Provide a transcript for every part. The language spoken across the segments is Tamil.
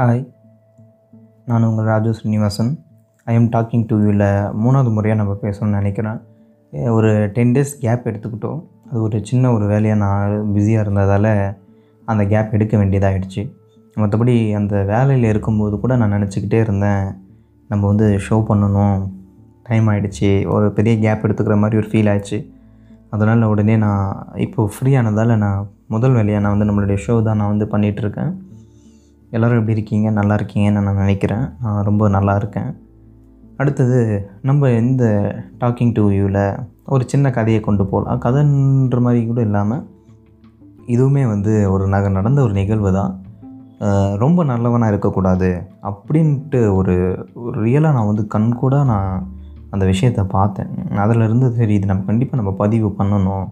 ஹாய் நான் உங்கள் Raju Srinivasan. I am talking to யூவில் மூணாவது முறையாக நம்ம பேசணும்னு நினைக்கிறேன். ஒரு டென் டேஸ் கேப் எடுத்துக்கிட்டோம். அது ஒரு சின்ன ஒரு வேலையாக நான் பிஸியாக இருந்ததால் அந்த கேப் எடுக்க வேண்டியதாகிடுச்சு மற்றபடி அந்த வேலையில் இருக்கும்போது கூட நான் நினச்சிக்கிட்டே இருந்தேன். நம்ம வந்து ஷோ பண்ணணும். டைம் ஆகிடுச்சு ஒரு பெரிய கேப் எடுத்துக்கிற மாதிரி ஒரு ஃபீல் ஆயிடுச்சு. அதனால் உடனே நான் இப்போது ஃப்ரீ ஆனதால் நான் முதல் வேலையாக நான் வந்து நம்மளுடைய ஷோ தான் நான் வந்து பண்ணிகிட்ருக்கேன் எல்லோரும் எப்படி இருக்கீங்க? நல்லா இருக்கீங்கன்னு நான் நினைக்கிறேன். நான் ரொம்ப நல்லா இருக்கேன். அடுத்தது நம்ம இந்த டாக்கிங் டு யூவில் ஒரு சின்ன கதையை கொண்டு போகலாம் கதைன்ற மாதிரி கூட இல்லாமல் இதுவுமே வந்து ஒரு நக நடந்த ஒரு நிகழ்வு தான். ரொம்ப நல்லவனாக இருக்கக்கூடாது அப்படின்ட்டு ஒரு ஒரு ரியலாக நான் வந்து கண் கூட நான் அந்த விஷயத்தை பார்த்தேன். அதில் இருந்து சரி இது நம்ம கண்டிப்பாக நம்ம பதிவு பண்ணணும்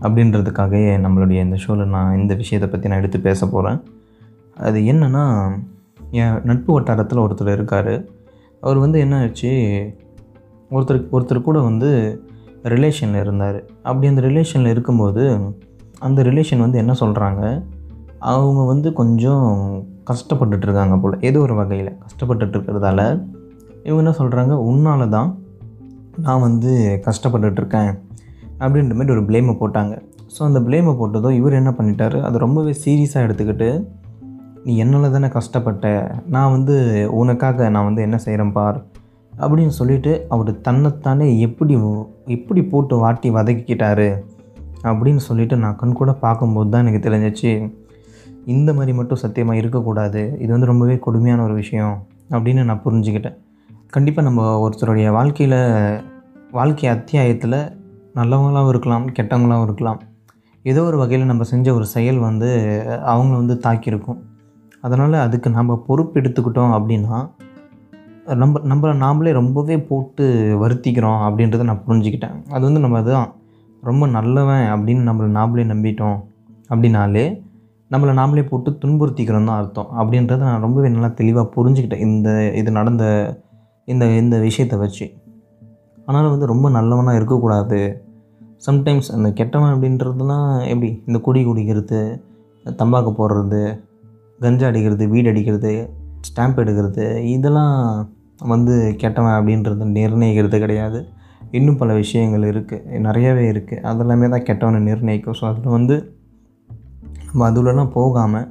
அப்படின்றதுக்காகவே நம்மளுடைய இந்த ஷோவில் நான் இந்த விஷயத்தை பற்றி நான் எடுத்து பேச போகிறேன் அது என்னென்னா என் நட்பு வட்டாரத்தில் ஒருத்தர் இருக்கார். அவர் வந்து என்ன ஆச்சு ஒருத்தர் ஒருத்தர் கூட வந்து ரிலேஷனில் இருந்தார். அப்படி அந்த ரிலேஷனில் இருக்கும்போது அந்த ரிலேஷன் வந்து என்ன சொல்கிறாங்க அவங்க வந்து கொஞ்சம் கஷ்டப்பட்டுட்டு இருக்காங்க போல். ஏதோ ஒரு வகையில் கஷ்டப்பட்டுட்டு இருக்கிறதால இவங்க என்ன சொல்கிறாங்க உன்னால தான் நான் வந்து கஷ்டப்பட்டுட்டு இருக்கேன். அப்படின்ற மாதிரி ஒரு ப்ளேமை போட்டாங்க. ஸோ அந்த ப்ளேமை போட்டதும் இவர் என்ன பண்ணிட்டார் அதை ரொம்பவே சீரியஸாக எடுத்துக்கிட்டு நீ என்னால் தானே கஷ்டப்பட்ட? நான் வந்து உனக்காக நான் வந்து என்ன செய்கிறேன் பார்? அப்படின்னு சொல்லிட்டு அவர் தன்னைத்தானே எப்படி எப்படி போட்டு வாட்டி வதக்கிக்கிட்டாரு? அப்படின்னு சொல்லிட்டு நான் கண் கூட பார்க்கும்போது தான் எனக்கு தெரிஞ்சிச்சு. இந்த மாதிரி மட்டும் சத்தியமாக இருக்கக்கூடாது. இது வந்து ரொம்பவே கொடுமையான ஒரு விஷயம் அப்படின்னு நான் புரிஞ்சுக்கிட்டேன். கண்டிப்பாக நம்ம ஒருத்தருடைய வாழ்க்கையில் வாழ்க்கை அத்தியாயத்தில் நல்லவங்களாகவும் இருக்கலாம் கெட்டவங்களாகவும் இருக்கலாம். ஏதோ ஒரு வகையில் நம்ம செஞ்ச ஒரு செயல் வந்து அவங்கள வந்து தாக்கியிருக்கும். அதனால் அதுக்கு நம்ம பொறுப்பு எடுத்துக்கிட்டோம் அப்படின்னா நம்ம நம்மளை நாமளே ரொம்பவே போட்டு வருத்திக்கிறோம் அப்படின்றத நான் புரிஞ்சுக்கிட்டேன். அது வந்து நம்ம அதுதான் ரொம்ப நல்லவன் அப்படின்னு நம்மளை நாமளே நம்பிட்டோம் அப்படின்னாலே நம்மளை நாமளே போட்டு துன்புறுத்திக்கிறோம் தான் அர்த்தம் அப்படின்றத நான் ரொம்பவே நல்லா தெளிவாக புரிஞ்சுக்கிட்டேன் இந்த இது நடந்த இந்த இந்த விஷயத்தை வச்சு. ஆனாலும் வந்து ரொம்ப நல்லவனாக இருக்கக்கூடாது. சம்டைம்ஸ் அந்த கெட்டவன் அப்படின்றதுலாம் எப்படி? இந்த குடி குடிக்கிறது தம்பாக்கு போடுறது கஞ்சா அடிக்கிறது வீடு அடிக்கிறது ஸ்டாம்ப் எடுக்கிறது இதெல்லாம் வந்து கெட்டவன் அப்படின்றத நிர்ணயிக்கிறது கிடையாது. இன்னும் பல விஷயங்கள் இருக்குது நிறையவே இருக்குது அதெல்லாமே தான் கெட்டவனை நிர்ணயிக்கும். ஸோ அதில் வந்து நம்ம அதுலலாம் போகாமல்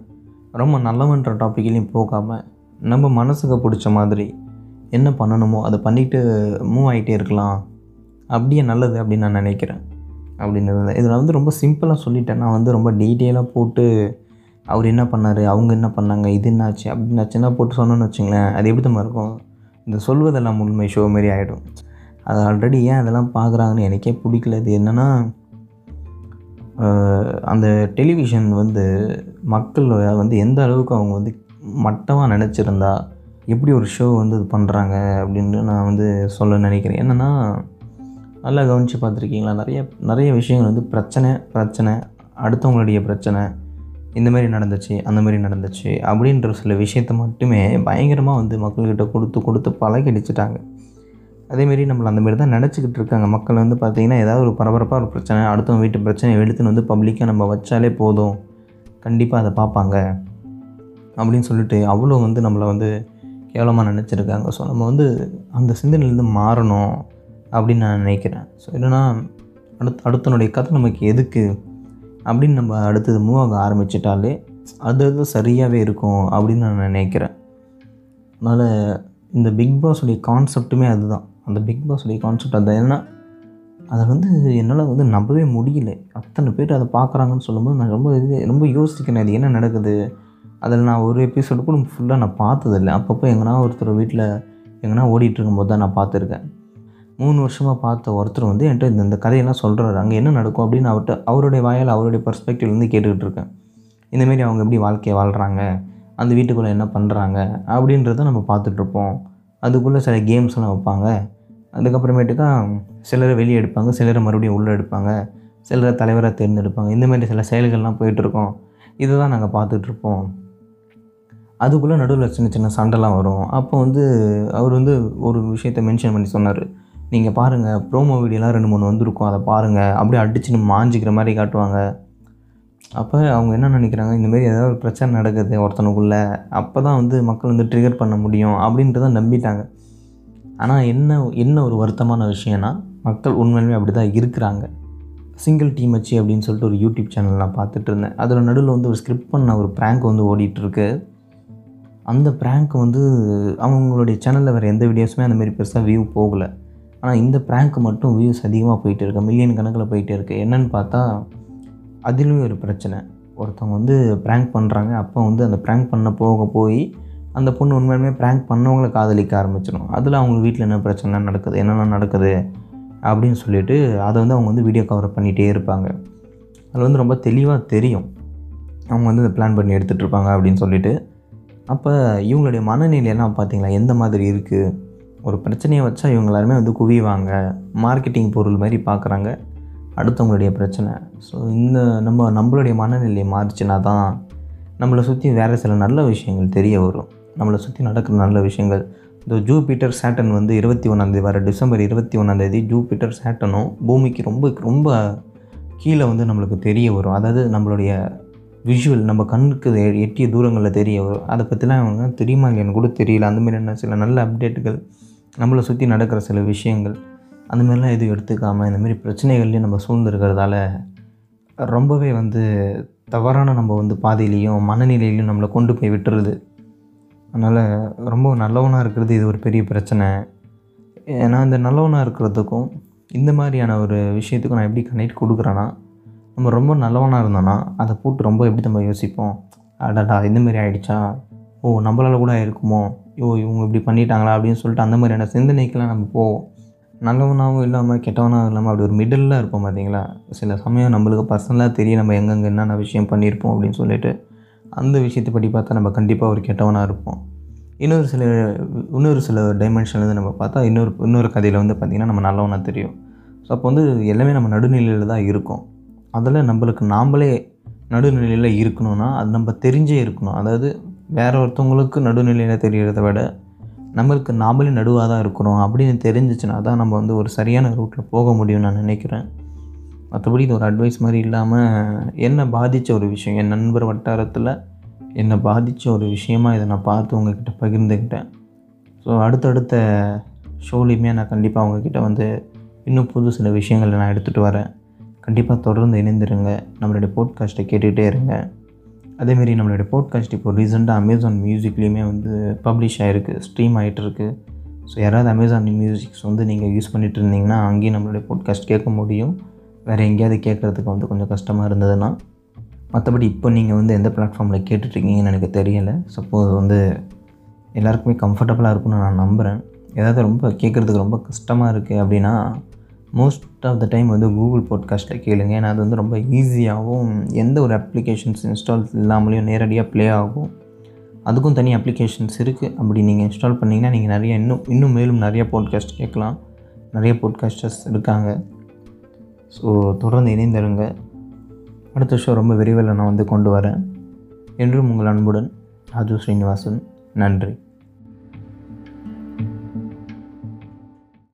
ரொம்ப நல்லவன்ற டாப்பிக்லேயும் போகாமல் நம்ம மனசுக்கு பிடிச்ச மாதிரி என்ன பண்ணணுமோ அதை பண்ணிட்டு மூவ் ஆகிட்டே இருக்கலாம். அப்படியே நல்லது அப்படின்னு நான் நினைக்கிறேன். அப்படின்றது இதில் வந்து ரொம்ப சிம்பிளாக சொல்லிட்டேன். நான் வந்து ரொம்ப டீட்டெயிலாக போட்டு அவர் என்ன பண்ணார்? அவங்க என்ன பண்ணாங்க? இது என்னாச்சு? அப்படின்னாச்சுன்னா போட்டு சொன்னோன்னு வச்சுங்களேன் அது எப்படி தான் இருக்கும்? இந்த சொல்வதெல்லாம் உண்மை ஷோ மாரி ஆகிடும் அது ஆல்ரெடி ஏன் அதெல்லாம் பார்க்குறாங்கன்னு எனக்கே பிடிக்கல. இது என்னென்னா அந்த டெலிவிஷன் வந்து மக்கள் வந்து எந்த அளவுக்கு அவங்க வந்து மட்டமாக நினச்சிருந்தா எப்படி ஒரு ஷோ வந்து இது பண்ணுறாங்க அப்படின்னு நான் வந்து சொல்ல நினைக்கிறேன். என்னென்னா நல்லா கவனித்து பார்த்துருக்கீங்களா? நிறைய நிறைய விஷயங்கள் வந்து பிரச்சனை பிரச்சனை அடுத்தவங்களுடைய பிரச்சனை இந்த மாதிரி நடந்துச்சு அந்த மாதிரி நடந்துச்சு அப்படின்ற சில விஷயத்த மட்டுமே பயங்கரமாக வந்து மக்கள்கிட்ட கொடுத்து கொடுத்து பழகிடிச்சிட்டாங்க. அதேமாரி நம்மளை அந்த மாதிரி தான் நினச்சிக்கிட்டு இருக்காங்க. மக்கள் வந்து பார்த்திங்கன்னா ஏதாவது ஒரு பரபரப்பாக ஒரு பிரச்சனை அடுத்தவங்க வீட்டு பிரச்சனையை எடுத்துன்னு வந்து பப்ளிக்காக நம்ம வச்சாலே போதும். கண்டிப்பாக அதை பார்ப்பாங்க. அப்படின்னு சொல்லிட்டு அவ்வளோ வந்து நம்மளை வந்து கேவலமாக நினச்சிருக்காங்க. ஸோ நம்ம வந்து அந்த சிந்தனையிலேருந்து மாறணும் அப்படின்னு நான் நினைக்கிறேன். ஸோ என்னென்னா அடுத்த அடுத்தனுடைய கதை நமக்கு எதுக்கு? அப்படின்னு நம்ம அடுத்தது மூவ் ஆக ஆரம்பிச்சிட்டாலே அது அது சரியாகவே இருக்கும் அப்படின்னு நான் நினைக்கிறேன். அதனால் இந்த பிக் பாஸுடைய கான்செப்ட்டுமே அதுதான். அந்த பிக் பாஸுடைய கான்செப்ட் அது ஏன்னா அதை வந்து என்னால் வந்து நம்பவே முடியல. அத்தனை பேர் அதை பார்க்குறாங்கன்னு சொல்லும்போது நான் ரொம்ப இது ரொம்ப யோசிக்கிறேன். அது என்ன நடக்குது? அதில் நான் ஒரு எபிசோடு கூட ஃபுல்லாக நான் பார்த்ததில்லை. அப்பப்போ எங்கன்னா ஒருத்தர் வீட்டில் எங்கன்னா ஓடிட்டு இருக்கும்போது தான் நான் பார்த்துருக்கேன். மூணு வருஷமாக பார்த்த ஒருத்தர் வந்து என்கிட்ட இந்த இந்த கதையெல்லாம் சொல்கிறாரு அங்கே என்ன நடக்கும் அப்படின்னு அவர்கிட்ட அவருடைய வாயால் அவருடைய பர்ஸ்பெக்டிவ்லேருந்து கேட்டுக்கிட்டு இருக்கேன். இந்தமாரி அவங்க எப்படி வாழ்க்கையை வாழ்கிறாங்க அந்த வீட்டுக்குள்ளே என்ன பண்ணுறாங்க அப்படின்றத நம்ம பார்த்துட்ருப்போம் அதுக்குள்ளே சில கேம்ஸ்லாம் வைப்பாங்க. அதுக்கப்புறமேட்டுக்கா சிலரை வெளியே எடுப்பாங்க. சிலரை மறுபடியும் உள்ளே எடுப்பாங்க. சிலரை தலைவராக தேர்ந்தெடுப்பாங்க. இந்தமாரி சில செயல்கள்லாம் போயிட்டுருக்கோம் இதை தான் நாங்கள் பார்த்துட்ருப்போம் அதுக்குள்ளே நடுவில் சின்ன சின்ன சண்டைலாம் வரும். அப்போ வந்து அவர் வந்து ஒரு விஷயத்த மென்ஷன் பண்ணி சொன்னார். நீங்கள் பாருங்கள் ப்ரோமோ வீடியோலாம் ரெண்டு மூணு வந்திருக்கும். அதை பாருங்கள் அப்படியே அடிச்சுன்னு மாஞ்சிக்கிற மாதிரி காட்டுவாங்க. அப்போ அவங்க என்ன நினைக்கிறாங்க? இந்தமாரி ஏதாவது ஒரு பிரச்சனை நடக்குது ஒருத்தனுக்குள்ளே. அப்போ தான் வந்து மக்கள் வந்து ட்ரிகர் பண்ண முடியும் அப்படின்றத நம்பிட்டாங்க. ஆனால் என்ன என்ன ஒரு வருத்தமான விஷயம்னா மக்கள் உண்மையிலுமே அப்படி தான் இருக்கிறாங்க. சிங்கிள் டீம் வச்சு அப்படின்னு சொல்லிட்டு ஒரு யூடியூப் சேனல் நான் பார்த்துட்டு இருந்தேன். அதில் நடுவில் வந்து ஒரு ஸ்கிரிப்ட் பண்ண ஒரு ப்ராங்க் வந்து ஓடிட்டுருக்கு. அந்த ப்ராங்க் வந்து அவங்களுடைய சேனலில் வேறு எந்த வீடியோஸுமே அந்தமாரி பெருசாக வியூ போகலை. ஆனால் இந்த ப்ராங்க் மட்டும் வியூஸ் அதிகமாக போயிட்டு இருக்கு. மில்லியன் கணக்கில் போயிட்டே இருக்குது என்னென்னு பார்த்தா அதிலும் ஒரு பிரச்சனை. ஒருத்தவங்க வந்து ப்ராங்க் பண்ணுறாங்க அப்போ வந்து அந்த ப்ராங்க் பண்ண போக போய் அந்த பொண்ணு உண்மையுமே ப்ராங்க் பண்ணவங்கள காதலிக்க ஆரம்பிச்சிடும். அதில் அவங்க வீட்டில் என்ன பிரச்சனை நடக்குது? என்னென்ன நடக்குது? அப்படின்னு சொல்லிட்டு அதை வந்து அவங்க வந்து வீடியோ கவர் பண்ணிகிட்டே இருப்பாங்க. அதில் வந்து ரொம்ப தெளிவாக தெரியும். அவங்க வந்து இந்த பிளான் பண்ணி எடுத்துகிட்ருப்பாங்க அப்படின்னு சொல்லிட்டு. அப்போ இவங்களுடைய மனநிலையெல்லாம் பார்த்தீங்களா? எந்த மாதிரி இருக்குது ஒரு பிரச்சனையை வச்சா இவங்க எல்லாருமே வந்து குவிவாங்க. மார்க்கெட்டிங் பொருள் மாதிரி பார்க்குறாங்க. அடுத்தவங்களுடைய பிரச்சனை. ஸோ இந்த நம்ம நம்மளுடைய மனநிலையை மாறிச்சுன்னா தான் நம்மளை சுற்றி வேறு சில நல்ல விஷயங்கள் தெரிய வரும். நம்மளை சுற்றி நடக்கிற நல்ல விஷயங்கள். இந்த ஜூபிட்டர் சேட்டன் வந்து இருபத்தி ஒன்றாந்தேதி வர டிசம்பர் இருபத்தி ஒன்றாந்தேதி ஜூபிட்டர் சேட்டனும் பூமிக்கு ரொம்ப ரொம்ப கீழே வந்து நம்மளுக்கு தெரிய வரும். அதாவது நம்மளுடைய விஷுவல் நம்ம கண்ணுக்கு எட்டிய தூரங்களில் தெரிய வரும். அதை பற்றிலாம் அவங்க தெரியுமா இல்லையான்னு கூட தெரியல. அந்த என்ன சில நல்ல அப்டேட்டுகள் நம்மளை சுற்றி நடக்கிற சில விஷயங்கள் அந்த மாதிரிலாம் எதுவும் எடுத்துக்காமல் இந்த மாதிரி பிரச்சனைகள்லையும் நம்ம சூழ்ந்துருக்கிறதால ரொம்பவே வந்து தவறான நம்ம வந்து பாதையிலையும் மனநிலையிலையும் நம்மளை கொண்டு போய் விட்டுருது. அதனால் ரொம்ப நல்லவனாக இருக்கிறது இது ஒரு பெரிய பிரச்சனை. ஏன்னா இந்த நல்லவனாக இருக்கிறதுக்கும் இந்த மாதிரியான ஒரு விஷயத்துக்கும் நான் எப்படி கனெக்ட் கொடுக்குறேன்னா நம்ம ரொம்ப நல்லவனாக இருந்தோன்னா அதை போட்டு ரொம்ப எப்படி நம்ம யோசிப்போம்? அடடா இந்த மாதிரி ஆகிடுச்சா ஓ நம்மளால கூட இருக்குமோ? ஐயோ இவங்க இப்படி பண்ணிட்டாங்களா? அப்படின்னு சொல்லிட்டு அந்த மாதிரியான சிந்தனைக்கெல்லாம் நம்ம போவோம். நல்லவனாகவும் இல்லாமல் கெட்டவனாகவும் இல்லாமல் அப்படி ஒரு மிடில் இருப்போம் பார்த்தீங்களா சில சமயம் நம்மளுக்கு பர்சனலாக தெரியும் நம்ம எங்கெங்கே என்னென்ன விஷயம் பண்ணியிருப்போம் அப்படின்னு சொல்லிட்டு அந்த விஷயத்தை படி பார்த்தா நம்ம கண்டிப்பாக ஒரு கெட்டவனாக இருப்போம். இன்னொரு சில இன்னொரு சில டைமென்ஷன்லேருந்து நம்ம பார்த்தா இன்னொரு இன்னொரு கதையில் வந்து பார்த்திங்கன்னா நம்ம நல்லவனாக தெரியும். ஸோ அப்போ வந்து எல்லாமே நம்ம நடுநிலையில் தான் இருக்கோம். அதில் நம்மளுக்கு நாம்ளே நடுநிலையில் இருக்கணும்னா அது நம்ம தெரிஞ்சே இருக்கணும். அதாவது வேற ஒருத்தவங்களுக்கு நடுநிலையில் தெரிகிறத விட நம்மளுக்கு நாமளே நடுவாக தான் இருக்கிறோம் அப்படின்னு தெரிஞ்சிச்சுன்னா தான் நம்ம வந்து ஒரு சரியான ரூட்டில் போக முடியும்னு நான் நினைக்கிறேன். மற்றபடி இது ஒரு அட்வைஸ் மாதிரி இல்லாமல் என்னை பாதித்த ஒரு விஷயம் என் நண்பர் வட்டாரத்தில் என்னை பாதித்த ஒரு விஷயமாக இதை நான் பார்த்து உங்ககிட்ட பகிர்ந்துக்கிட்டேன். ஸோ அடுத்தடுத்த ஷோலையுமே நான் கண்டிப்பாக உங்ககிட்ட வந்து இன்னும் புது சில விஷயங்களை நான் எடுத்துகிட்டு வரேன். கண்டிப்பாக தொடர்ந்து இணைந்துருங்க. நம்மளுடைய போட்காஸ்ட்டை கேட்டுகிட்டே இருங்க. அதேமாரி நம்மளுடைய போட்காஸ்ட் இப்போ ரீசெண்டாக அமேசான் மியூசிக்லேயுமே வந்து பப்ளிஷ் ஆகிருக்கு ஸ்ட்ரீம் ஆகிட்டுருக்கு ஸோ யாராவது அமேசான் மியூசிக்ஸ் வந்து நீங்கள் யூஸ் பண்ணிட்டு இருந்தீங்கன்னா அங்கேயும் நம்மளுடைய போட்காஸ்ட் கேட்க முடியும். வேறு எங்கேயாவது கேட்குறதுக்கு வந்து கொஞ்சம் கஷ்டமாக இருந்ததுன்னா மற்றபடி இப்போ நீங்கள் வந்து எந்த பிளாட்ஃபார்மில் கேட்டுட்ருக்கீங்கன்னு எனக்கு தெரியலை. சப்போஸ் வந்து எல்லாருக்குமே கம்ஃபர்டபுளாக இருக்கும்னு நான் நம்புகிறேன் ஏதாவது ரொம்ப கேட்குறதுக்கு ரொம்ப கஷ்டமாக இருக்குது அப்படின்னா மோஸ்ட் ஆஃப் த டைம் வந்து கூகுள் பாட்காஸ்ட்டில் கேளுங்க. ஏன்னா அது வந்து ரொம்ப ஈஸியாகவும் எந்த ஒரு அப்ளிகேஷன்ஸ் இன்ஸ்டால் இல்லாமலேயும் நேரடியாக ப்ளே ஆகும். அதுக்கும் தனி அப்ளிகேஷன்ஸ் இருக்குது அப்படி நீங்கள் இன்ஸ்டால் பண்ணிங்கன்னா நீங்கள் நிறைய இன்னும் இன்னும் மேலும் நிறைய பாட்காஸ்ட் கேட்கலாம். நிறைய பாட்காஸ்டர்ஸ் இருக்காங்க. ஸோ தொடர்ந்து இணைந்திருங்க. அடுத்த ஷோ ரொம்ப விரைவில் நான் வந்து கொண்டு வரேன். என்றும் உங்கள் அன்புடன் ராஜு ஸ்ரீனிவாசன். நன்றி.